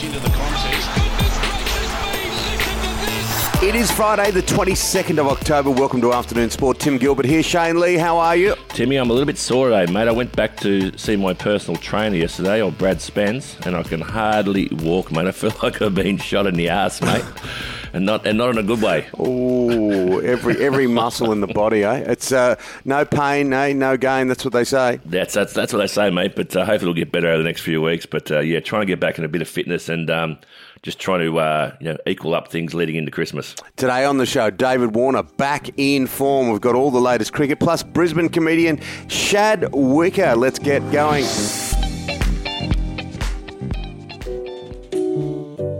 much into the contest. It is Friday, the 22nd of October. Welcome to Afternoon Sport. Tim Gilbert here. Shane Lee, how are you? Timmy, I'm a little bit sore today, mate. I went back to see my personal trainer yesterday, old Brad Spence, and I can hardly walk, mate. I feel like I've been shot in the ass, mate. and not and not in a good way. Oh, every every muscle in the body, eh? It's uh, no pain, eh? no gain. That's what they say. That's that's that's what they say, mate. But uh, hopefully it'll get better over the next few weeks. But uh, yeah, trying to get back in a bit of fitness and um, just trying to uh, you know equal up things leading into Christmas. Today on the show, David Warner back in form. We've got all the latest cricket plus Brisbane comedian Shad Wicker. Let's get going.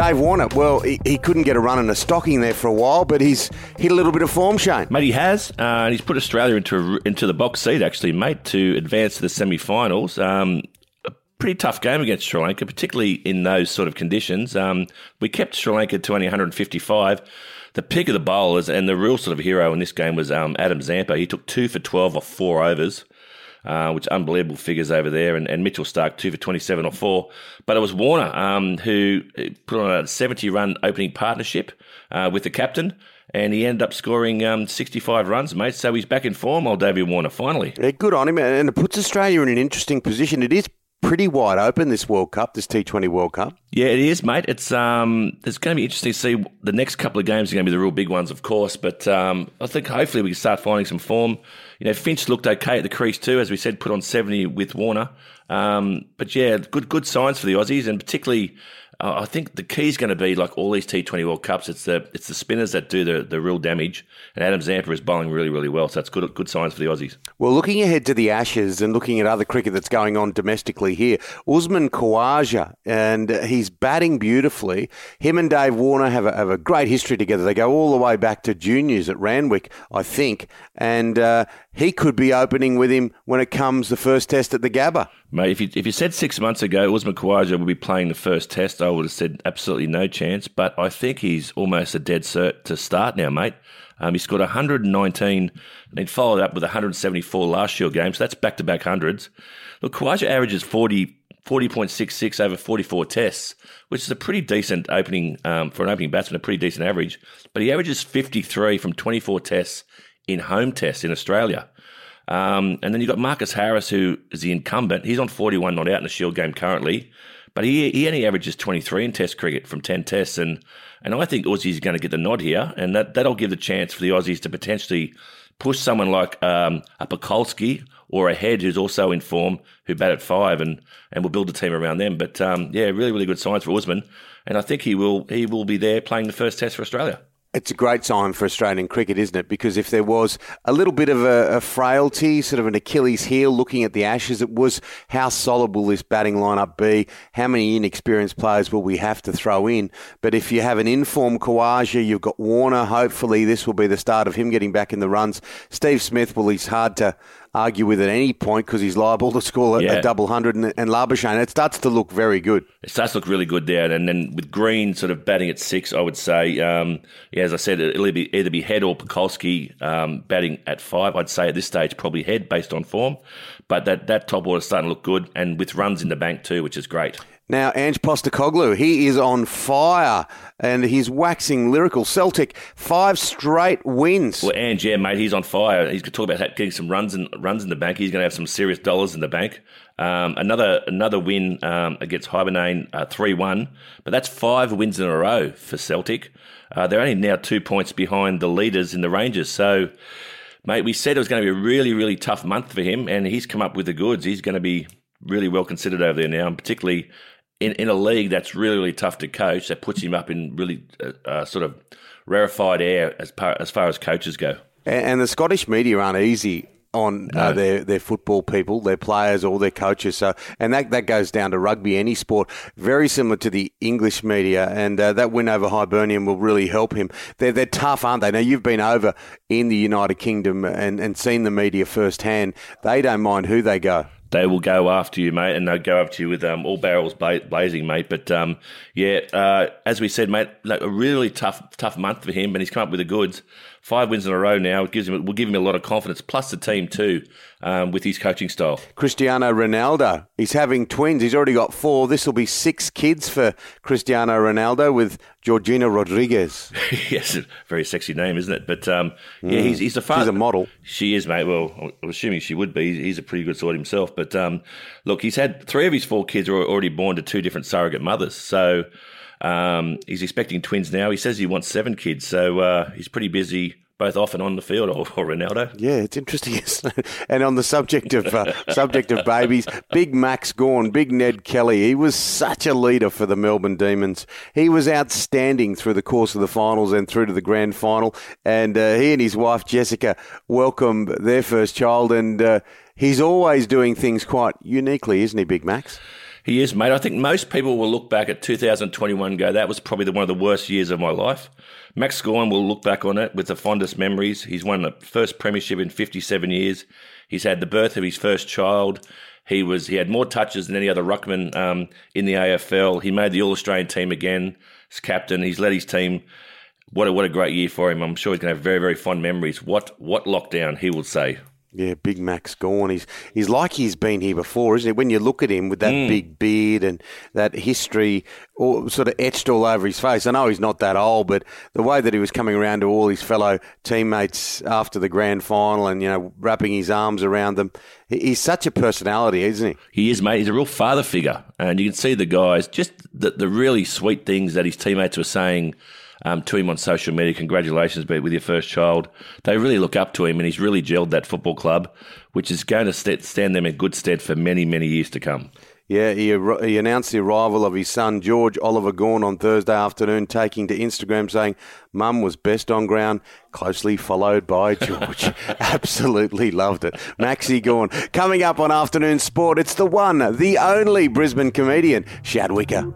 Dave Warner, well, he, he couldn't get a run in a stocking there for a while, but he's hit a little bit of form, Shane. Mate, he has, uh, and he's put Australia into into the box seat actually, mate, to advance to the semi-finals. Um, a pretty tough game against Sri Lanka, particularly in those sort of conditions. Um, we kept Sri Lanka to only 155. The pick of the bowlers and the real sort of hero in this game was um, Adam Zampa. He took two for 12 off four overs. Uh, which unbelievable figures over there, and, and, Mitchell Starc two for twenty seven or four. But it was Warner um, who put on a seventy run opening partnership uh, with the captain. And he ended up scoring um, 65 runs, mate. So he's back in form, old David Warner, finally. Yeah, good on him. And it puts Australia in an interesting position. It is pretty wide open this World Cup, this T20 World Cup. Yeah, it is, mate. It's um, it's going to be interesting to see the next couple of games are going to be the real big ones, of course. But um, I think hopefully we can start finding some form. You know, Finch looked okay at the crease too, as we said, put on seventy with Warner. Um, but yeah, good good signs for the Aussies, and particularly I think the key is going to be like all these T20 World Cups. It's the it's the spinners that do the, the real damage, and Adam Zampa is bowling really really well. So that's good good signs for the Aussies. Well, looking ahead to the Ashes and looking at other cricket that's going on domestically here, Usman Khawaja, and he's batting beautifully. Him and Dave Warner have a, have a great history together. They go all the way back to juniors at Randwick, I think, and uh, he could be opening with him when it comes the first test at the Gabba. Mate, if you, if you said six months ago Usman Khawaja would be playing the first test, I would have said absolutely no chance. But I think he's almost a dead cert to start now, mate. Um, he scored 119 and he followed up with 174 last Shield game, so that's back to back hundreds. Look, Khawaja averages 40, 40.66 over 44 tests, which is a pretty decent opening um, for an opening batsman, a pretty decent average. But he averages 53 from 24 tests in home tests in Australia. Um, and then you've got Marcus Harris, who is the incumbent. He's on 41 not out in the Shield game currently, but he, he only averages 23 in Test cricket from 10 tests. And, and I think Aussie's are going to get the nod here, and that, that'll give the chance for the Aussies to potentially push someone like um, a Pucovski or a Head who's also in form, who bat at five, and, and we'll build a team around them. But um, yeah, really, really good signs for Usman, and I think he will he will be there playing the first Test for Australia. It's a great sign for Australian cricket, isn't it? Because if there was a little bit of a, a, frailty, sort of an Achilles heel looking at the Ashes, it was how solid will this batting lineup be? How many inexperienced players will we have to throw in? But if you have an informed Khawaja, you've got Warner, hopefully this will be the start of him getting back in the runs. Steve Smith, well, he's hard to argue with at any point because he's liable to score a, yeah. a double hundred. And, and Labuschagne, it starts to look very good. It starts to look really good there. And then with Green sort of batting at six, I would say, um, yeah, as I said, it'll be, either be Head or Pucovski um, batting at five. I'd say at this stage, probably Head based on form. But that, that top order is starting to look good and with runs in the bank too, which is great. Now, Ange Postecoglou, he is on fire and he's waxing lyrical. Celtic, five straight wins. Well, Ange, yeah, mate, he's on fire. He's going to talk about getting some runs in, runs in the bank. He's going to have some serious dollars in the bank. Um, another another win um, against Hibernian, uh, 3 1, but that's five wins in a row for Celtic. Uh, they're only now two points behind the leaders in the Rangers. So, mate, we said it was going to be a really, really tough month for him, and he's come up with the goods. He's going to be really well considered over there now, and particularly in, in a league that's really, really tough to coach. That puts him up in really uh, uh, sort of rarefied air as, par, as far as coaches go. And, and the Scottish media aren't easy on uh, no. uh, their their football people, their players, all their coaches. So, and that that goes down to rugby, any sport. Very similar to the English media, and uh, that win over Hibernian will really help him. They're they're tough, aren't they? Now you've been over in the United Kingdom and and seen the media firsthand. They don't mind who they go they will go after you, mate, and they'll go up to you with um, all barrels blazing, mate. But um, yeah, uh, as we said, mate, like a really tough, tough month for him, and he's come up with the goods. Five wins in a row now it gives him will give him a lot of confidence. Plus the team too, um, with his coaching style. Cristiano Ronaldo, he's having twins. He's already got four. This will be six kids for Cristiano Ronaldo with Georgina Rodriguez. yes, very sexy name, isn't it? But um, yeah, mm. he's he's a father. She's a model. She is, mate. Well, I'm assuming she would be. He's a pretty good sort himself. But um, look, he's had three of his four kids are already born to two different surrogate mothers. So um, he's expecting twins now. He says he wants seven kids, so uh, he's pretty busy both off and on the field, or, or Ronaldo. Yeah, it's interesting. and on the subject of uh, subject of babies, Big Max Gawn, Big Ned Kelly, he was such a leader for the Melbourne Demons. He was outstanding through the course of the finals and through to the grand final. And uh, he and his wife Jessica welcomed their first child, and uh, he's always doing things quite uniquely, isn't he, Big Max? He is, mate. I think most people will look back at 2021 go, that was probably one of the worst years of my life. Max Gawn will look back on it with the fondest memories. He's won the first premiership in 57 years. He's had the birth of his first child. He was he had more touches than any other ruckman um, in the AFL. He made the All Australian team again as captain. He's led his team. What a, what a great year for him. I'm sure he's going to have very very fond memories. What what lockdown he will say. Yeah, Big Max Gawn. He's he's like he's been here before, isn't he? When you look at him with that mm. big beard and that history all, sort of etched all over his face. I know he's not that old, but the way that he was coming around to all his fellow teammates after the grand final and, you know, wrapping his arms around them, he's such a personality, isn't he? He is, mate. He's a real father figure. And you can see the guys, just the, the really sweet things that his teammates were saying – um, to him on social media. Congratulations, Pete, with your first child. They really look up to him, and he's really gelled that football club, which is going to st- stand them in good stead for many, many years to come. Yeah, he, he announced the arrival of his son, George Oliver Gawn, on Thursday afternoon, taking to Instagram saying, Mum was best on ground, closely followed by George. Absolutely loved it. Maxi Gawn. Coming up on Afternoon Sport, it's the one, the only Brisbane comedian, Shad Wicker.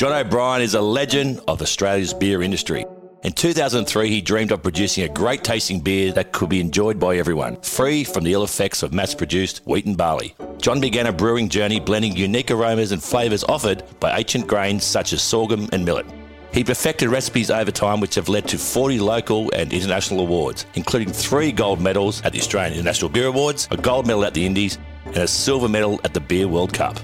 John O'Brien is a legend of Australia's beer industry. In 2003, he dreamed of producing a great tasting beer that could be enjoyed by everyone, free from the ill effects of mass produced wheat and barley. John began a brewing journey blending unique aromas and flavours offered by ancient grains such as sorghum and millet. He perfected recipes over time which have led to 40 local and international awards, including three gold medals at the Australian International Beer Awards, a gold medal at the Indies, and a silver medal at the Beer World Cup.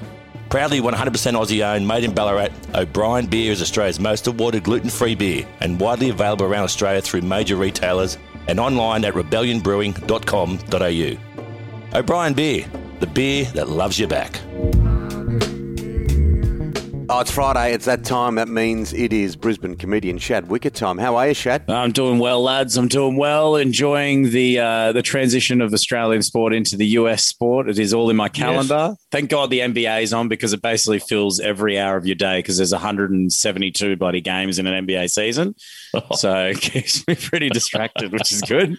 Proudly 100% Aussie owned, made in Ballarat, O'Brien Beer is Australia's most awarded gluten free beer and widely available around Australia through major retailers and online at rebellionbrewing.com.au. O'Brien Beer, the beer that loves you back. Oh, it's Friday. It's that time. That means it is Brisbane comedian Shad Wicker time. How are you, Shad? I'm doing well, lads. I'm doing well. Enjoying the uh, the transition of Australian sport into the US sport. It is all in my calendar. Yes. Thank God the NBA is on because it basically fills every hour of your day because there's 172 bloody games in an NBA season. so it keeps me pretty distracted, which is good.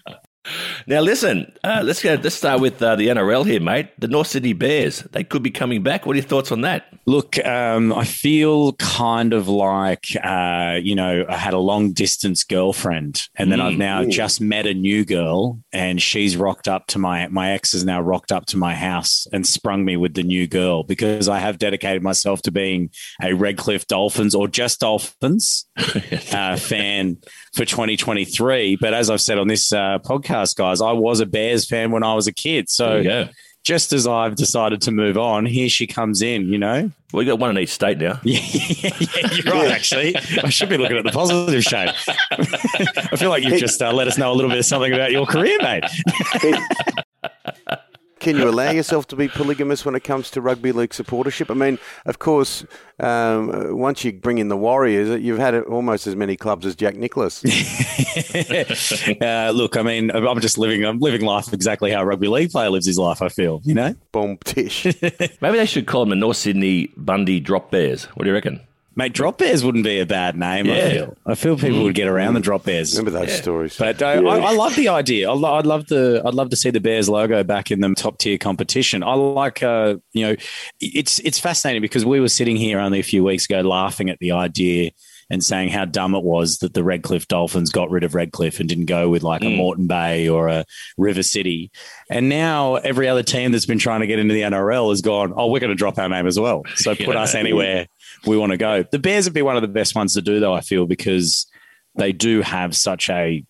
Now, listen, uh, let's go. Let's start with uh, the NRL here, mate. The North Sydney Bears. They could be coming back. What are your thoughts on that? Look, um, I feel kind of like, uh, you know, I had a long distance girlfriend, and then mm. I've now Ooh. just met a new girl, and she's rocked up to my my ex has now rocked up to my house and sprung me with the new girl because I have dedicated myself to being a Redcliffe Dolphins or just Dolphins uh, fan for 2023. But as I've said on this uh, podcast, guys, I was a Bears fan when I was a kid. So just as I've decided to move on, here she comes in, you know? We got one in each state now. yeah, yeah, you're right, actually. I should be looking at the positive, Shane. I feel like you've just uh, let us know a little bit of something about your career, mate. can you allow yourself to be polygamous when it comes to rugby league supportership? I mean, of course, um, once you bring in the Warriors, you've had almost as many clubs as Jack Nicklaus. uh, look, I mean, I'm just living, I'm living life exactly how a rugby league player lives his life. I feel, you know, bomb tish. Maybe they should call them the North Sydney Bundy Drop Bears. What do you reckon? Mate, drop bears wouldn't be a bad name. Yeah. I feel. I feel people would get around the drop bears. Remember those yeah. stories? But uh, yeah. I, I, love the idea. I'd, I'd, love the. I'd love to see the Bears logo back in the top tier competition. I like. Uh, you know, it's it's fascinating because we were sitting here only a few weeks ago laughing at the idea and saying how dumb it was that the Redcliffe Dolphins got rid of Redcliffe and didn't go with like mm. a Moreton Bay or a River City. And now every other team that's been trying to get into the NRL has gone, oh, we're going to drop our name as well. So put yeah. us anywhere we want to go. The Bears would be one of the best ones to do, though, I feel, because they do have such a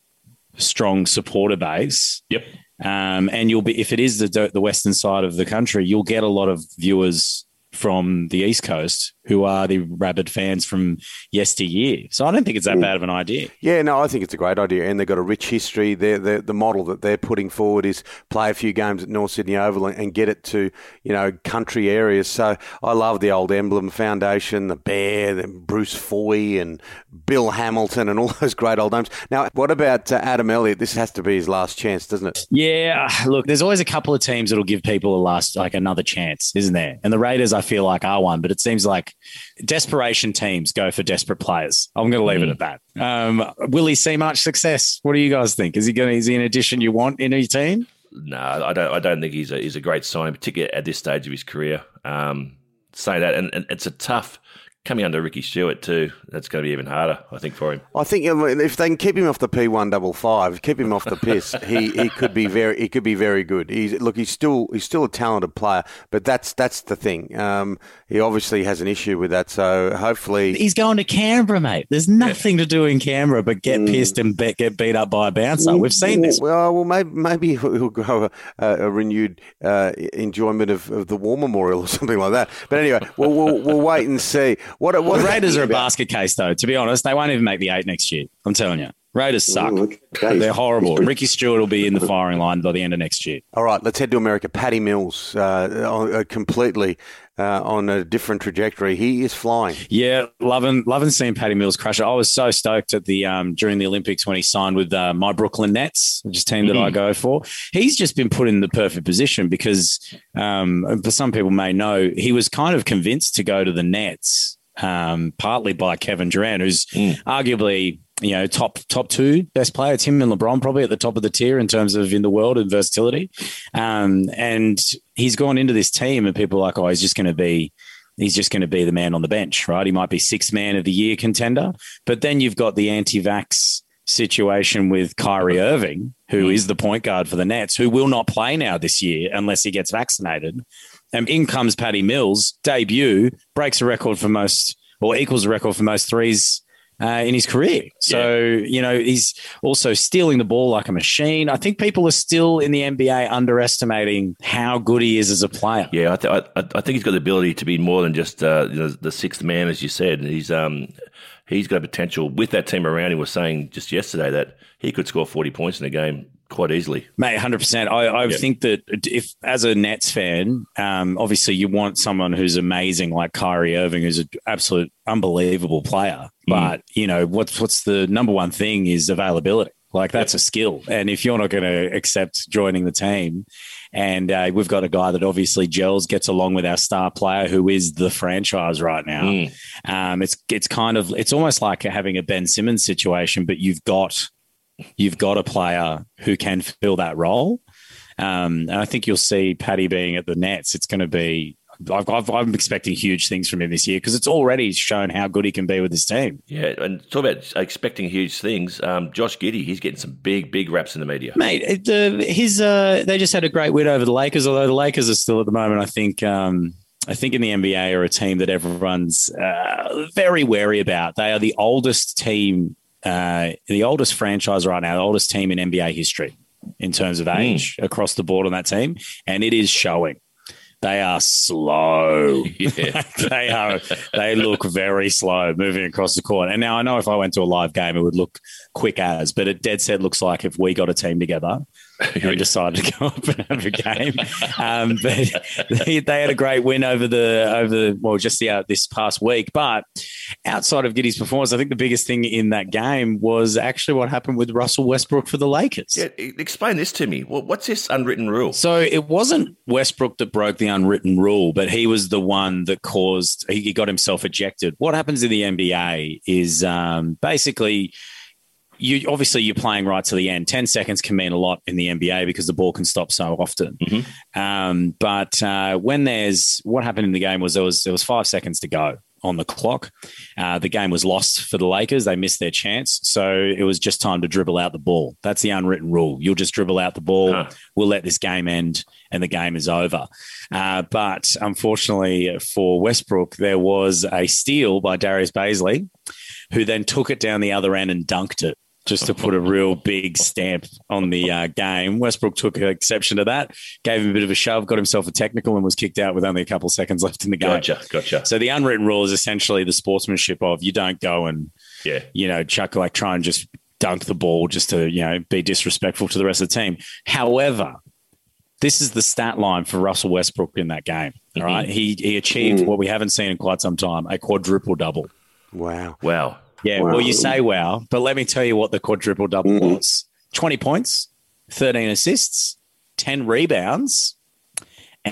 strong supporter base. Yep. Um, and you'll be if it is the the western side of the country, you'll get a lot of viewers from the East Coast who are the rabid fans from yesteryear. So I don't think it's that bad of an idea. Yeah, no, I think it's a great idea. And they've got a rich history. They're, they're, the model that they're putting forward is play a few games at North Sydney Oval and get it to, you know, country areas. So I love the old Emblem Foundation, the Bear, Bruce Foy and Bill Hamilton and all those great old names. Now, what about uh, Adam Elliott? This has to be his last chance, doesn't it? Yeah, look, there's always a couple of teams that'll give people a last, like another chance, isn't there? And the Raiders, I feel like, are one, but it seems like desperation teams go for desperate players. I'm going to leave mm. it at that. Um, will he see much success? What do you guys think? Is he going? Is he an addition you want in your team? No, I don't. I don't think he's a he's a great sign, particularly at this stage of his career. Um, say that, and, and it's a tough coming under Ricky Stuart too, that's going to be even harder, I think, for him. I think if they can keep him off the P one double five, keep him off the piss, he, he could be very he could be very good. He's look, he's still he's still a talented player, but that's that's the thing. Um, he obviously has an issue with that, so hopefully he's going to Canberra, mate. There's nothing to do in Canberra but get mm. pissed and be, get beat up by a bouncer. We've seen this. Well, well, maybe maybe he'll grow a, a renewed uh, enjoyment of, of, the War Memorial or something like that. But anyway, we'll, we'll, we'll wait and see. What, what the Raiders are a basket case, though. To be honest, they won't even make the eight next year. I'm telling you. Raiders suck. Ooh, okay. They're horrible. Ricky Stuart will be in the firing line by the end of next year. All right, let's head to America. Paddy Mills, uh, uh, completely uh, on a different trajectory. He is flying. Yeah, loving loving seeing Paddy Mills crush it. I was so stoked at the um, during the Olympics when he signed with uh, my Brooklyn Nets, which is team that mm-hmm. I go for. He's just been put in the perfect position because, um, for some people may know, he was kind of convinced to go to the Nets um, partly by Kevin Durant, who's mm. arguably you know top top two best player. It's him and LeBron probably at the top of the tier in terms of in the world and versatility. Um, and he's gone into this team, and people are like, oh, he's just going to be. He's just going to be the man on the bench, right? He might be sixth man of the year contender, but then you've got the anti-vax situation with Kyrie Irving, who mm. is the point guard for the Nets, who will not play now this year unless he gets vaccinated. And in comes Paddy Mills, debut, breaks a record for most, or equals a record for most threes uh, in his career. So, yeah. you know, he's also stealing the ball like a machine. I think people are still in the NBA underestimating how good he is as a player. Yeah, I, th- I, I think he's got the ability to be more than just uh, you know, the sixth man, as you said. He's um, he's got potential with that team around him. Was saying just yesterday that he could score forty points in a game quite easily. Mate, 100%. I, I yep. think that if, as a Nets fan, um, obviously you want someone who's amazing like Kyrie Irving, who's an absolute unbelievable player. Mm. But, you know, what's, what's the number one thing is availability. Like that's a skill. And if you're not going to accept joining the team, and uh, we've got a guy that obviously gels, gets along with our star player, who is the franchise right now. Mm. Um, it's it's kind of it's almost like having a Ben Simmons situation, but you've got you've got a player who can fill that role. Um, and I think you'll see Paddy being at the Nets. It's going to be. I've, I've, I'm expecting huge things from him this year because it's already shown how good he can be with his team. Yeah, and talk about expecting huge things. Um, Josh Giddey, he's getting some big, big raps in the media, mate. Uh, his uh, they just had a great win over the Lakers. Although the Lakers are still at the moment, I think. Um, I think in the NBA are a team that everyone's uh, very wary about. They are the oldest team uh, the oldest franchise right now, the oldest team in NBA history in terms of hmm. age mm. across the board on that team, and it is showing. They are slow. Yeah. they are. They look very slow moving across the court. And now I know if I went to a live game, it would look quick as, but it dead set looks like if we got a team together, and decided to go up and have a game. Um, but they, they, had a great win over the over the well just the, uh, this past week. But outside of Giddey's performance, I think the biggest thing in that game was actually what happened with Russell Westbrook for the Lakers. Yeah, explain this to me. What's this unwritten rule? So it wasn't Westbrook that broke the unwritten rule, but he was the one that caused he got himself ejected. What happens in the NBA is um, basically you obviously you're playing right to the end. Ten seconds can mean a lot in the NBA because the ball can stop so often. Mm-hmm. Um, but uh, when there's what happened in the game was there was there was five seconds to go on the clock. Uh, the game was lost for the Lakers. They missed their chance, so it was just time to dribble out the ball. That's the unwritten rule. You'll just dribble out the ball. Huh. We'll let this game end, and the game is over. Uh, but unfortunately for Westbrook, there was a steal by Darius Bazley, who then took it down the other end and dunked it just to put a real big stamp on the uh, game. Westbrook took exception to that, gave him a bit of a shove, got himself a technical, and was kicked out with only a couple of seconds left in the game. Gotcha, gotcha. So the unwritten rule is essentially the sportsmanship of you don't go and, yeah, you know, chuck like try and just dunk the ball just to you know be disrespectful to the rest of the team. However, this is the stat line for Russell Westbrook in that game. All mm-hmm. right, he he achieved mm. what we haven't seen in quite some time: a quadruple double. Wow! Wow! Yeah, wow. well, you say wow, but let me tell you what the quadruple double mm. was 20 points, 13 assists, 10 rebounds,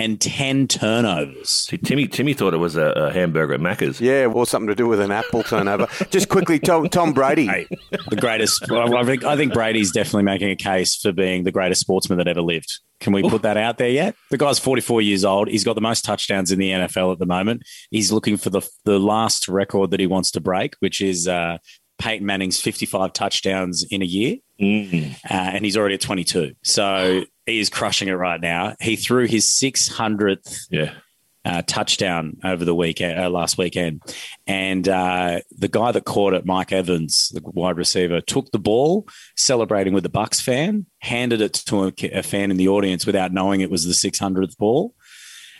and 10 turnovers. See, Timmy Timmy thought it was a, a, hamburger at Macca's. Yeah, well, something to do with an apple turnover. Just quickly, Tom, Tom Brady. Hey, the greatest. I think, I think Brady's definitely making a case for being the greatest sportsman that ever lived. Can we put that out there yet? The guy's 44 years old. He's got the most touchdowns in the NFL at the moment. He's looking for the the last record that he wants to break, which is uh, Peyton Manning's 55 touchdowns in a year. Mm. Uh, and he's already at 22. So he is crushing it right now. He threw his 600th yeah. uh, touchdown over the weekend, uh, last weekend, and uh, the guy that caught it, Mike Evans, the wide receiver, took the ball, celebrating with the Bucs fan, handed it to a, a fan in the audience without knowing it was the 600th ball.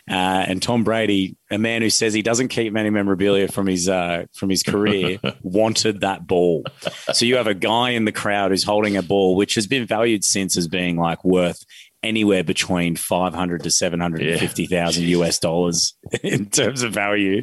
Uh, and Tom Brady, a man who says he doesn't keep many memorabilia from his uh, from his career, wanted that ball. So you have a guy in the crowd who's holding a ball, which has been valued since as being like worth anywhere between 500 to 750,000 yeah. US dollars in terms of value.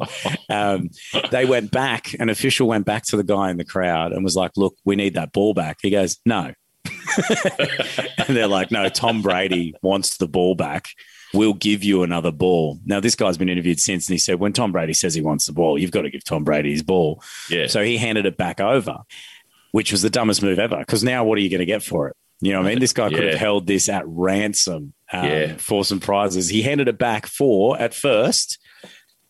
Um, they went back, an official went back to the guy in the crowd and was like, look, we need that ball back. He goes, no. and they're like, no, Tom Brady wants the ball back we'll give you another ball. Now, this guy's been interviewed since, and he said, when Tom Brady says he wants the ball, you've got to give Tom Brady his ball. Yeah. So he handed it back over, which was the dumbest move ever. Because now, what are you going to get for it? You know what I mean? This guy could yeah. have held this at ransom um, yeah. for some prizes. He handed it back for, at first,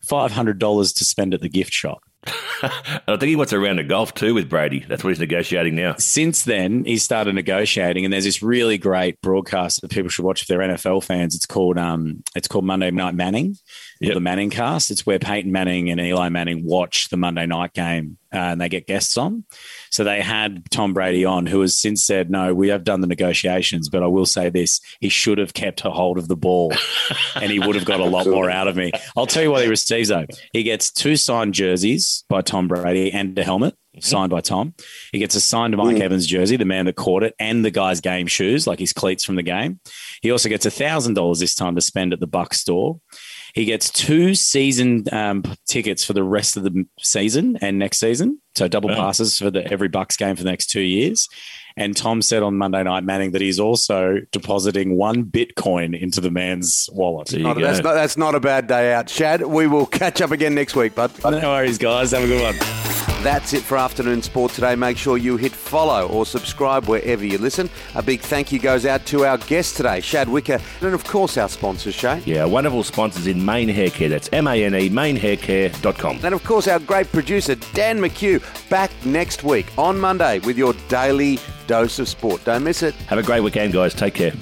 $500 to spend at the gift shop. I think he wants a round of golf too with Brady. That's what he's negotiating now. Since then, he started negotiating, and there's this really great broadcast that people should watch if they're NFL fans. It's called um, it's called Monday Night Manning, yep. the Manning Cast. It's where Peyton Manning and Eli Manning watch the Monday night game, uh, and they get guests on. So they had Tom Brady on, who has since said, "No, we have done the negotiations, but I will say this: he should have kept a hold of the ball, and he would have got a lot more out of me." I'll tell you what he receives though. He gets two signed jerseys by Tom Brady and a helmet mm-hmm. signed by Tom. He gets a signed Mike mm. Evans jersey, the man that caught it, and the guy's game shoes, like his cleats from the game. He also gets a thousand dollars this time to spend at the Buck store. He gets two season um, tickets for the rest of the season and next season. So double passes for the every Bucs game for the next two years. And Tom said on Monday Night Manning that he's also depositing one Bitcoin into the man's wallet. Not, that's, not, that's not a bad day out. Shad, we will catch up again next week, bud. No worries, guys. Have a good one. That's it for Afternoon Sport today. Make sure you hit follow or subscribe wherever you listen. A big thank you goes out to our guest today, Shad Wicker, and of course our sponsors, Shane. Yeah, wonderful sponsors in Mane Hair Care. That's M-A-N-E, manehaircare.com. And of course our great producer, Dan McHugh, back next week on Monday with your daily dose of sport. Don't miss it. Have a great weekend, guys. Take care.